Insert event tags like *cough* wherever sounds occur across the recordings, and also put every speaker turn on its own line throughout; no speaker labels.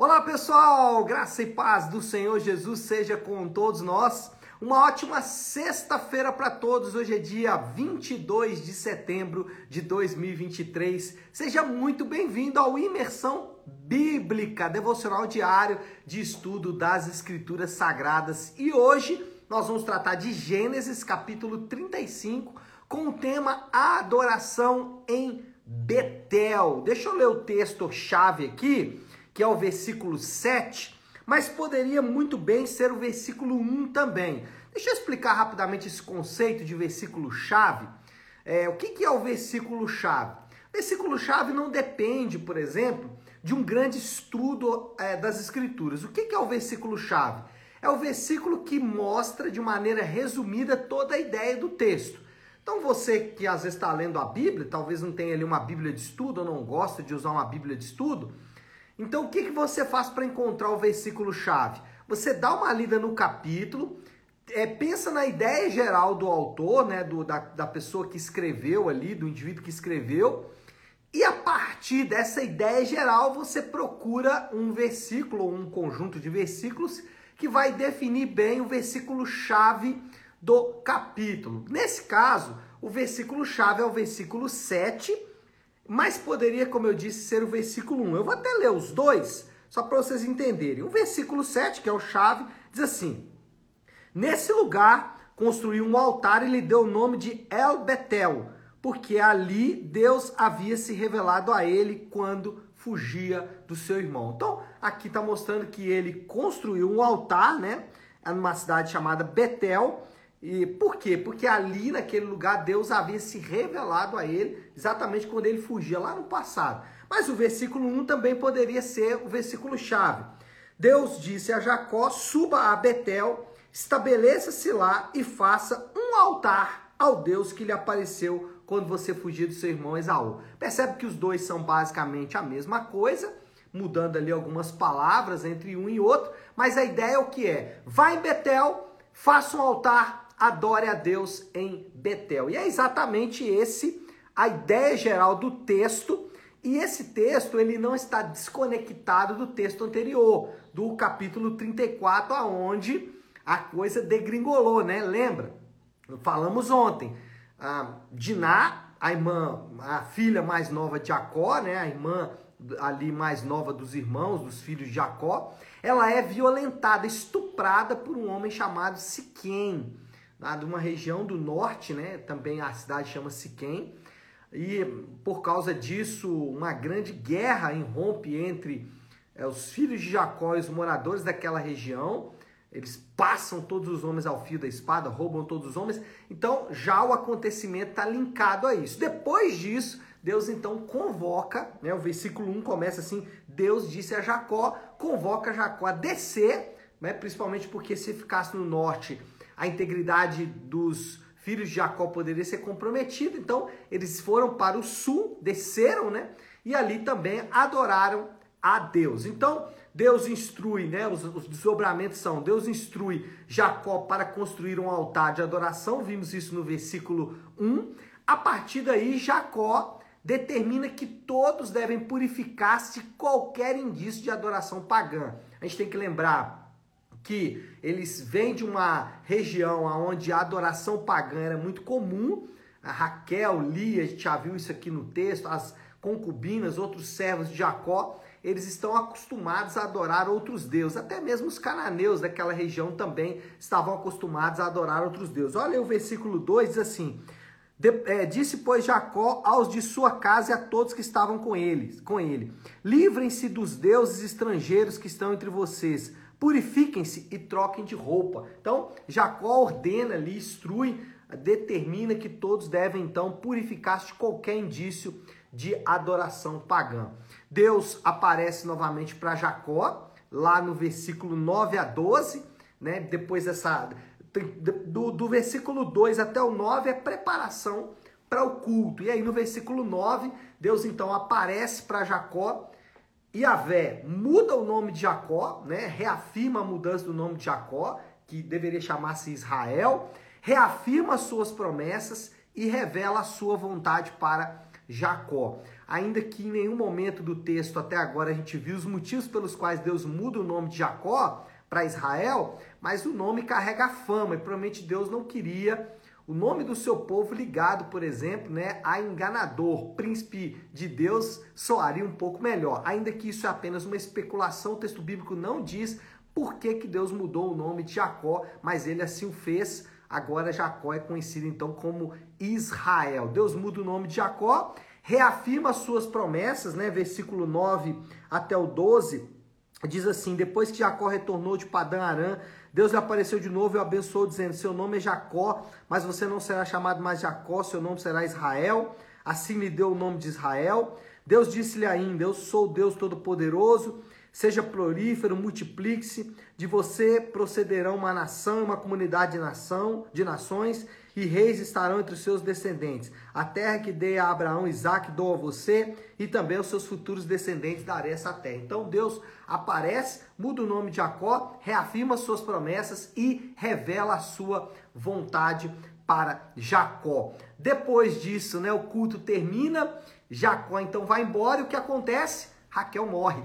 Olá pessoal, graça e paz do Senhor Jesus seja com todos nós. Uma ótima sexta-feira para todos. Hoje é dia 22 de setembro de 2023. Seja muito bem-vindo ao Imersão Bíblica, devocional diário de estudo das Escrituras Sagradas. E hoje nós vamos tratar de Gênesis capítulo 35 com o tema Adoração em Betel. Deixa eu ler o texto chave aqui que é o versículo 7, mas poderia muito bem ser o versículo 1 também. Deixa eu explicar rapidamente esse conceito de versículo-chave. É, o que, que é o versículo-chave? Versículo-chave não depende, por exemplo, de um grande estudo é, das Escrituras. O que, que é o versículo-chave? É o versículo que mostra de maneira resumida toda a ideia do texto. Então você que às vezes está lendo a Bíblia, talvez não tenha ali uma Bíblia de estudo ou não gosta de usar uma Bíblia de estudo, então, o que, que você faz para encontrar o versículo-chave? Você dá uma lida no capítulo, é, pensa na ideia geral do autor, né, do, da, da pessoa que escreveu ali, do indivíduo que escreveu, e a partir dessa ideia geral você procura um versículo ou um conjunto de versículos que vai definir bem o versículo-chave do capítulo. Nesse caso, o versículo-chave é o versículo 7 mas poderia, como eu disse, ser o versículo 1. Eu vou até ler os dois, só para vocês entenderem. O versículo 7, que é o chave, diz assim: Nesse lugar construiu um altar e lhe deu o nome de El Betel, porque ali Deus havia se revelado a ele quando fugia do seu irmão. Então, aqui está mostrando que ele construiu um altar, né? Numa cidade chamada Betel, e por quê? Porque ali naquele lugar Deus havia se revelado a ele exatamente quando ele fugia lá no passado. Mas o versículo 1 também poderia ser o versículo chave. Deus disse a Jacó: "Suba a Betel, estabeleça-se lá e faça um altar ao Deus que lhe apareceu quando você fugia do seu irmão Esaú". Percebe que os dois são basicamente a mesma coisa, mudando ali algumas palavras entre um e outro, mas a ideia é o que é: vai em Betel, faça um altar adore a Deus em Betel. E é exatamente esse a ideia geral do texto. E esse texto ele não está desconectado do texto anterior, do capítulo 34, aonde a coisa degringolou, né? Lembra? Falamos ontem. A Diná, a irmã, a filha mais nova de Jacó, né? A irmã ali mais nova dos irmãos, dos filhos de Jacó, ela é violentada, estuprada por um homem chamado Siquém lá de uma região do norte, né? Também a cidade chama Siquém. E por causa disso, uma grande guerra irrompe entre é, os filhos de Jacó e os moradores daquela região. Eles passam todos os homens ao fio da espada, roubam todos os homens. Então, já o acontecimento está linkado a isso. Depois disso, Deus então convoca, né? O versículo 1 começa assim: Deus disse a Jacó, convoca Jacó a descer, né? Principalmente porque se ficasse no norte, a integridade dos filhos de Jacó poderia ser comprometida. Então, eles foram para o sul, desceram, né? E ali também adoraram a Deus. Então, Deus instrui, né? Os, os desdobramentos são: Deus instrui Jacó para construir um altar de adoração. Vimos isso no versículo 1. A partir daí, Jacó determina que todos devem purificar-se de qualquer indício de adoração pagã. A gente tem que lembrar que eles vêm de uma região onde a adoração pagã era muito comum. A Raquel, Lia, a gente já viu isso aqui no texto, as concubinas, outros servos de Jacó, eles estão acostumados a adorar outros deuses. Até mesmo os cananeus daquela região também estavam acostumados a adorar outros deuses. Olha o versículo 2, diz assim: é, disse, pois, Jacó aos de sua casa e a todos que estavam com ele, com ele: Livrem-se dos deuses estrangeiros que estão entre vocês purifiquem-se e troquem de roupa. Então, Jacó ordena ali, instrui, determina que todos devem então purificar-se de qualquer indício de adoração pagã. Deus aparece novamente para Jacó, lá no versículo 9 a 12, né? Depois dessa do, do versículo 2 até o 9 é preparação para o culto. E aí no versículo 9, Deus então aparece para Jacó Iavé muda o nome de Jacó, né? reafirma a mudança do nome de Jacó, que deveria chamar-se Israel, reafirma suas promessas e revela a sua vontade para Jacó. Ainda que em nenhum momento do texto até agora a gente viu os motivos pelos quais Deus muda o nome de Jacó para Israel, mas o nome carrega fama e provavelmente Deus não queria o nome do seu povo ligado, por exemplo, né, a enganador, príncipe de Deus, soaria um pouco melhor. Ainda que isso é apenas uma especulação, o texto bíblico não diz por que, que Deus mudou o nome de Jacó, mas ele assim o fez. Agora Jacó é conhecido então como Israel. Deus muda o nome de Jacó, reafirma suas promessas, né? Versículo 9 até o 12, diz assim: Depois que Jacó retornou de Padã Arã, Deus lhe apareceu de novo e o abençoou, dizendo: Seu nome é Jacó, mas você não será chamado mais Jacó, seu nome será Israel. Assim lhe deu o nome de Israel. Deus disse-lhe ainda: Eu sou Deus Todo-Poderoso. Seja prolífero, multiplique-se. De você procederão uma nação e uma comunidade de nação, de nações, e reis estarão entre os seus descendentes. A terra que dei a Abraão e Isaac dou a você, e também aos seus futuros descendentes darei essa terra. Então Deus aparece, muda o nome de Jacó, reafirma suas promessas e revela a sua vontade para Jacó. Depois disso, né, o culto termina, Jacó então vai embora e o que acontece? Raquel morre.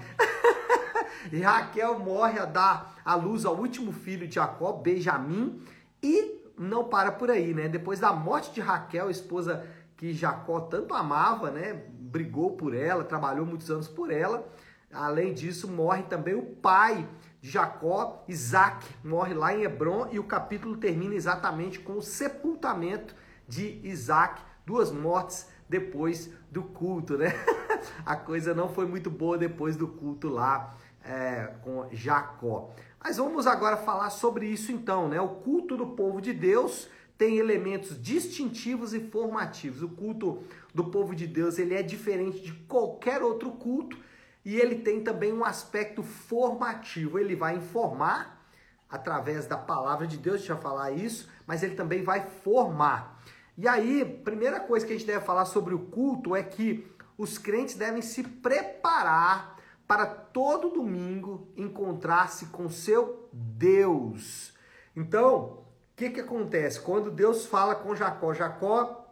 *laughs* e Raquel morre a dar a luz ao último filho de Jacó, Benjamim, e não para por aí, né? Depois da morte de Raquel, esposa que Jacó tanto amava, né? Brigou por ela, trabalhou muitos anos por ela. Além disso, morre também o pai de Jacó, Isaac, morre lá em Hebron e o capítulo termina exatamente com o sepultamento de Isaac, duas mortes depois do culto, né? *laughs* A coisa não foi muito boa depois do culto lá é, com Jacó. Mas vamos agora falar sobre isso então, né? O culto do povo de Deus tem elementos distintivos e formativos. O culto do povo de Deus, ele é diferente de qualquer outro culto e ele tem também um aspecto formativo. Ele vai informar através da palavra de Deus, deixa eu falar isso, mas ele também vai formar. E aí, primeira coisa que a gente deve falar sobre o culto é que os crentes devem se preparar para todo domingo encontrar-se com seu Deus. Então, o que, que acontece? Quando Deus fala com Jacó, Jacó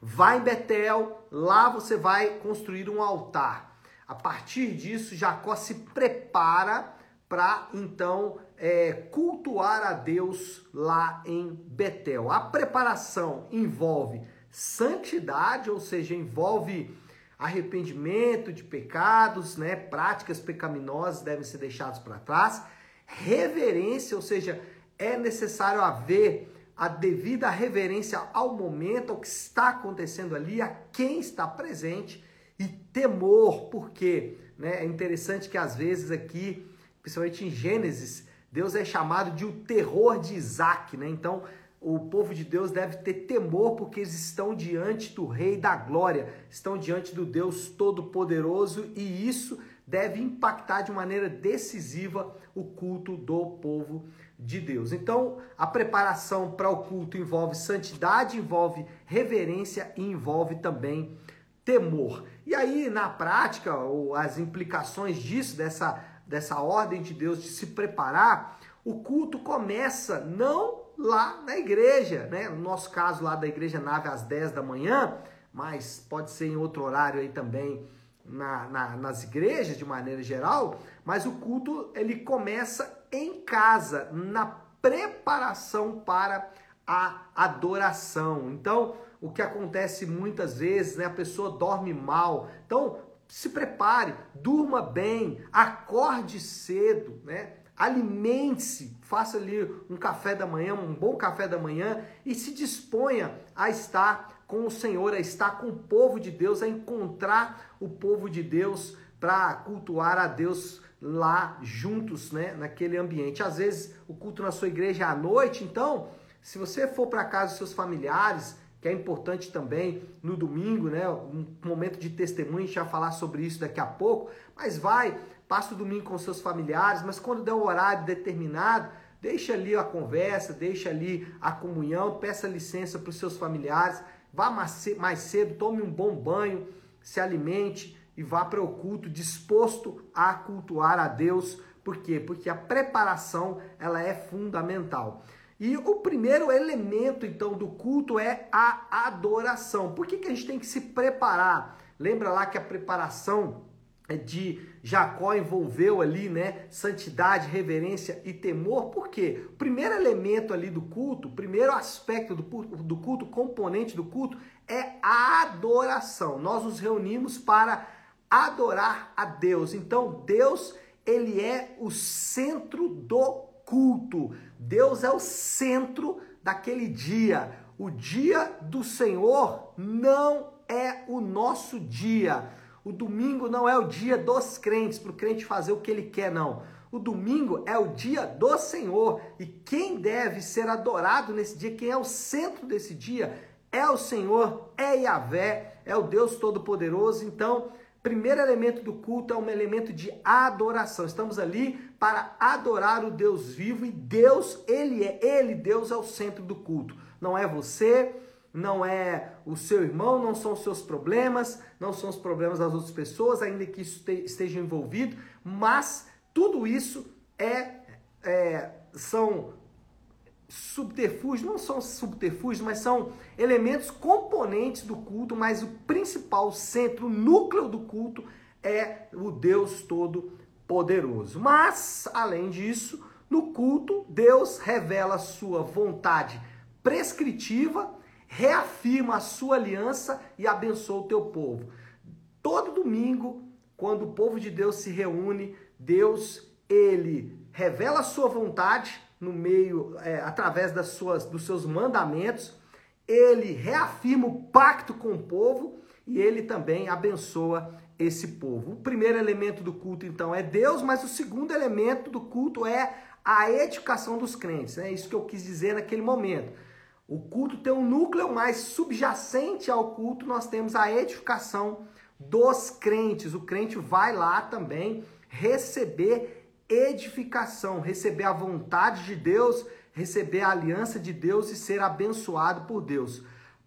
vai em Betel, lá você vai construir um altar. A partir disso, Jacó se prepara para então é, cultuar a Deus lá em Betel. A preparação envolve santidade, ou seja, envolve arrependimento de pecados, né? Práticas pecaminosas devem ser deixadas para trás. Reverência, ou seja, é necessário haver a devida reverência ao momento, ao que está acontecendo ali, a quem está presente e temor, porque né, é interessante que às vezes aqui, principalmente em Gênesis, Deus é chamado de o terror de Isaac, né? Então o povo de Deus deve ter temor porque eles estão diante do Rei da Glória, estão diante do Deus Todo-Poderoso e isso deve impactar de maneira decisiva o culto do povo de Deus. Então, a preparação para o culto envolve santidade, envolve reverência e envolve também temor. E aí, na prática, as implicações disso, dessa, dessa ordem de Deus de se preparar, o culto começa não lá na igreja, né? No nosso caso lá da igreja nave às 10 da manhã, mas pode ser em outro horário aí também na, na, nas igrejas de maneira geral, mas o culto ele começa em casa, na preparação para a adoração. Então, o que acontece muitas vezes, né? A pessoa dorme mal. Então, se prepare, durma bem, acorde cedo, né? Alimente-se, faça ali um café da manhã, um bom café da manhã e se disponha a estar com o Senhor, a estar com o povo de Deus, a encontrar o povo de Deus para cultuar a Deus lá juntos, né, naquele ambiente. Às vezes o culto na sua igreja é à noite, então, se você for para casa dos seus familiares, que é importante também no domingo, né, um momento de testemunho, a gente vai falar sobre isso daqui a pouco, mas vai passa o domingo com seus familiares, mas quando der um horário determinado, deixa ali a conversa, deixa ali a comunhão, peça licença para os seus familiares, vá mais cedo, tome um bom banho, se alimente e vá para o culto disposto a cultuar a Deus. Por quê? Porque a preparação ela é fundamental. E o primeiro elemento, então, do culto é a adoração. Por que, que a gente tem que se preparar? Lembra lá que a preparação de Jacó envolveu ali, né, santidade, reverência e temor. Por quê? O primeiro elemento ali do culto, o primeiro aspecto do culto, do culto, componente do culto é a adoração. Nós nos reunimos para adorar a Deus. Então, Deus, ele é o centro do culto. Deus é o centro daquele dia. O dia do Senhor não é o nosso dia. O domingo não é o dia dos crentes, para o crente fazer o que ele quer, não. O domingo é o dia do Senhor. E quem deve ser adorado nesse dia, quem é o centro desse dia, é o Senhor, é Yahvé, é o Deus Todo-Poderoso. Então, primeiro elemento do culto é um elemento de adoração. Estamos ali para adorar o Deus vivo e Deus, ele é, ele, Deus é o centro do culto. Não é você, não é o seu irmão, não são os seus problemas, não são os problemas das outras pessoas, ainda que isso esteja envolvido, mas tudo isso é, é são subterfúgios, não são subterfúgios, mas são elementos componentes do culto, mas o principal centro, o núcleo do culto é o Deus Todo-Poderoso. Mas, além disso, no culto, Deus revela a sua vontade prescritiva reafirma a sua aliança e abençoa o teu povo. Todo domingo, quando o povo de Deus se reúne, Deus ele revela a sua vontade no meio, é, através das suas, dos seus mandamentos, ele reafirma o pacto com o povo e ele também abençoa esse povo. O primeiro elemento do culto, então, é Deus, mas o segundo elemento do culto é a edificação dos crentes. É isso que eu quis dizer naquele momento. O culto tem um núcleo mais subjacente ao culto, nós temos a edificação dos crentes. O crente vai lá também receber edificação, receber a vontade de Deus, receber a aliança de Deus e ser abençoado por Deus.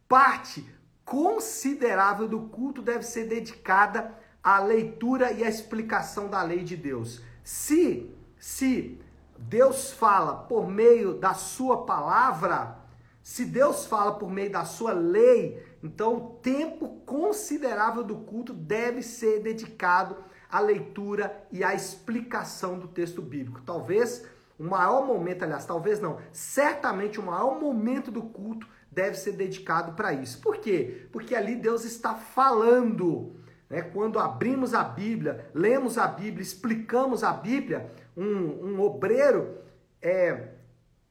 Parte considerável do culto deve ser dedicada à leitura e à explicação da lei de Deus. Se se Deus fala por meio da sua palavra, se Deus fala por meio da sua lei, então o tempo considerável do culto deve ser dedicado à leitura e à explicação do texto bíblico. Talvez o maior momento, aliás, talvez não, certamente o maior momento do culto deve ser dedicado para isso. Por quê? Porque ali Deus está falando. Né? Quando abrimos a Bíblia, lemos a Bíblia, explicamos a Bíblia, um, um obreiro é,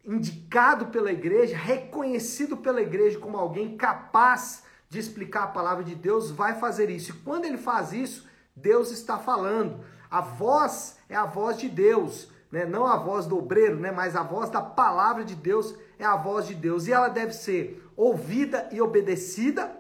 indicado pela igreja, reconhecido pela igreja como alguém capaz de explicar a palavra de Deus, vai fazer isso. E quando ele faz isso, Deus está falando. A voz é a voz de Deus, né? não a voz do obreiro, né? mas a voz da palavra de Deus é a voz de Deus. E ela deve ser ouvida e obedecida.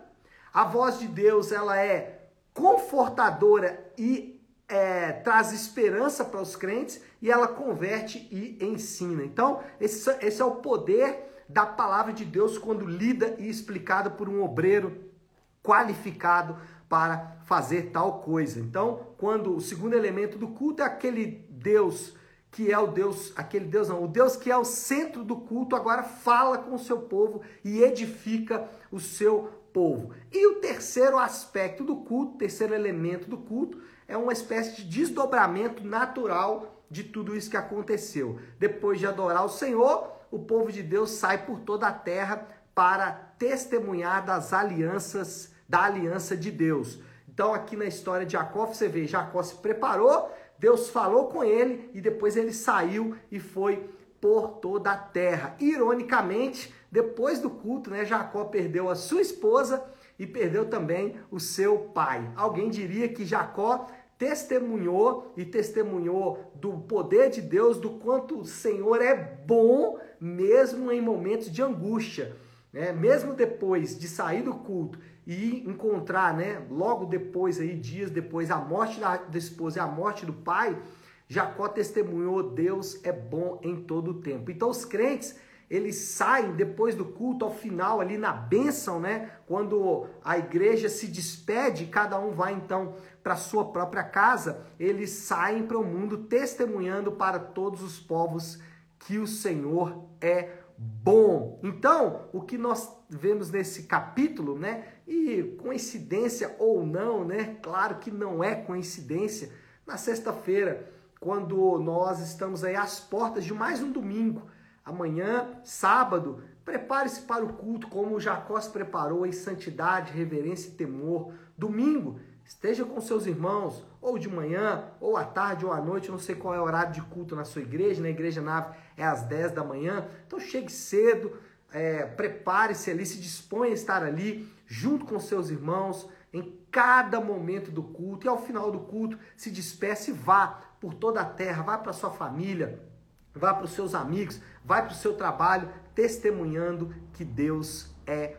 A voz de Deus ela é confortadora e é, traz esperança para os crentes e ela converte e ensina. Então, esse, esse é o poder da palavra de Deus quando lida e explicada por um obreiro qualificado para fazer tal coisa. Então, quando o segundo elemento do culto é aquele Deus que é o Deus, aquele Deus não, o Deus que é o centro do culto, agora fala com o seu povo e edifica o seu povo. E o terceiro aspecto do culto, terceiro elemento do culto, é uma espécie de desdobramento natural de tudo isso que aconteceu. Depois de adorar o Senhor, o povo de Deus sai por toda a terra para testemunhar das alianças, da aliança de Deus. Então, aqui na história de Jacó, você vê, Jacó se preparou, Deus falou com ele e depois ele saiu e foi por toda a terra. Ironicamente, depois do culto, né, Jacó perdeu a sua esposa e perdeu também o seu pai. Alguém diria que Jacó testemunhou e testemunhou do poder de Deus, do quanto o Senhor é bom mesmo em momentos de angústia. Né? Mesmo depois de sair do culto e encontrar, né, logo depois, aí, dias depois, a morte da, da esposa e a morte do pai, Jacó testemunhou: Deus é bom em todo o tempo. Então, os crentes eles saem depois do culto ao final ali na bênção, né? Quando a igreja se despede, cada um vai então para sua própria casa, eles saem para o mundo testemunhando para todos os povos que o Senhor é bom. Então, o que nós vemos nesse capítulo, né? E coincidência ou não, né? Claro que não é coincidência. Na sexta-feira, quando nós estamos aí às portas de mais um domingo, amanhã, sábado, prepare-se para o culto como Jacó se preparou em santidade, reverência e temor. Domingo, esteja com seus irmãos, ou de manhã, ou à tarde, ou à noite, não sei qual é o horário de culto na sua igreja, na igreja nave é às 10 da manhã, então chegue cedo, é, prepare-se ali, se disponha a estar ali, junto com seus irmãos, em cada momento do culto, e ao final do culto, se despeça e vá por toda a terra, vá para sua família, vá para os seus amigos, vá para o seu trabalho, testemunhando que Deus é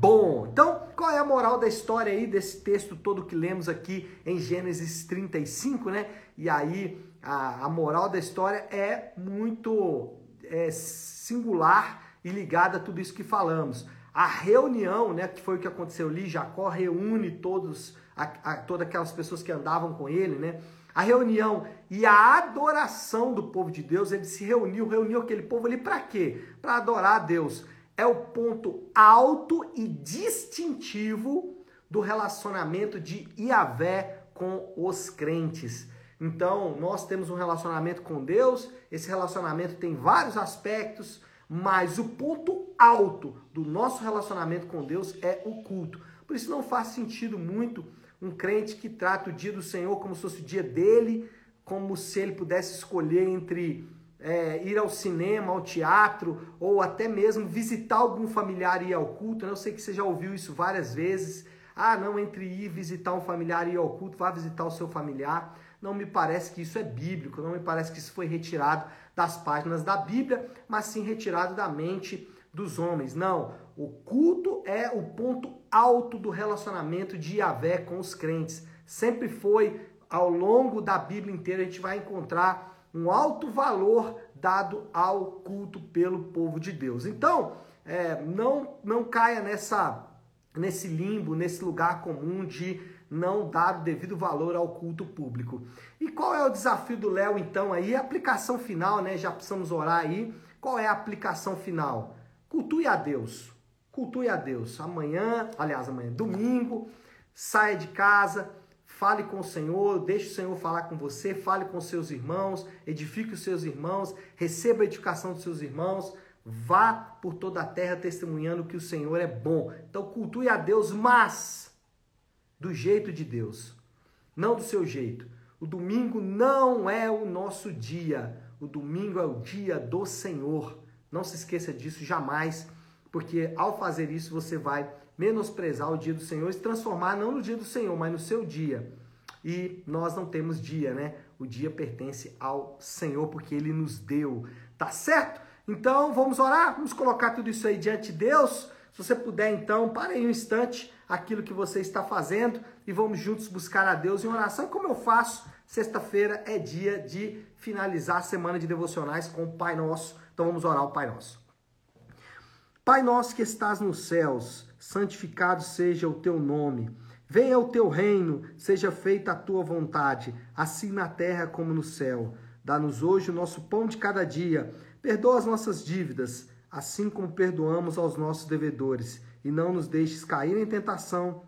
bom. Então, qual é a moral da história aí desse texto todo que lemos aqui em Gênesis 35, né? E aí a, a moral da história é muito é, singular e ligada a tudo isso que falamos. A reunião, né, que foi o que aconteceu ali, Jacó reúne todos, a, a, todas aquelas pessoas que andavam com ele, né? A reunião e a adoração do povo de Deus, ele se reuniu, reuniu aquele povo ali para quê? Para adorar a Deus é o ponto alto e distintivo do relacionamento de Iavé com os crentes. Então, nós temos um relacionamento com Deus, esse relacionamento tem vários aspectos, mas o ponto alto do nosso relacionamento com Deus é o culto. Por isso não faz sentido muito um crente que trata o dia do Senhor como se fosse o dia dele, como se ele pudesse escolher entre é, ir ao cinema, ao teatro, ou até mesmo visitar algum familiar e ir ao culto. Né? Eu sei que você já ouviu isso várias vezes. Ah, não, entre ir visitar um familiar e ir ao culto, vá visitar o seu familiar. Não me parece que isso é bíblico, não me parece que isso foi retirado das páginas da Bíblia, mas sim retirado da mente dos homens. Não, o culto é o ponto alto do relacionamento de Yahvé com os crentes. Sempre foi, ao longo da Bíblia inteira, a gente vai encontrar um alto valor dado ao culto pelo povo de Deus. Então, é, não, não caia nessa, nesse limbo, nesse lugar comum de não dar o devido valor ao culto público. E qual é o desafio do Léo, então, aí? A aplicação final, né? Já precisamos orar aí. Qual é a aplicação final? Cultue a Deus. Cultue a Deus. Amanhã, aliás, amanhã, domingo, saia de casa, Fale com o Senhor, deixe o Senhor falar com você, fale com seus irmãos, edifique os seus irmãos, receba a edificação dos seus irmãos, vá por toda a terra testemunhando que o Senhor é bom. Então cultue a Deus, mas do jeito de Deus, não do seu jeito. O domingo não é o nosso dia, o domingo é o dia do Senhor. Não se esqueça disso jamais, porque ao fazer isso você vai menosprezar o dia do Senhor e se transformar não no dia do Senhor, mas no seu dia. E nós não temos dia, né? O dia pertence ao Senhor porque ele nos deu, tá certo? Então vamos orar, vamos colocar tudo isso aí diante de Deus. Se você puder, então, pare aí um instante aquilo que você está fazendo e vamos juntos buscar a Deus em oração, como eu faço. Sexta-feira é dia de finalizar a semana de devocionais com o Pai Nosso. Então vamos orar o Pai Nosso. Pai nosso que estás nos céus, santificado seja o teu nome. Venha o teu reino, seja feita a tua vontade, assim na terra como no céu. Dá-nos hoje o nosso pão de cada dia. Perdoa as nossas dívidas, assim como perdoamos aos nossos devedores. E não nos deixes cair em tentação,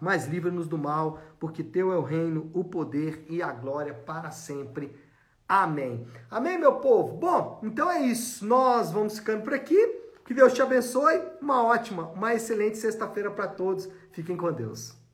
mas livra-nos do mal, porque teu é o reino, o poder e a glória para sempre. Amém. Amém, meu povo? Bom, então é isso. Nós vamos ficando por aqui. Que Deus te abençoe. Uma ótima, uma excelente sexta-feira para todos. Fiquem com Deus.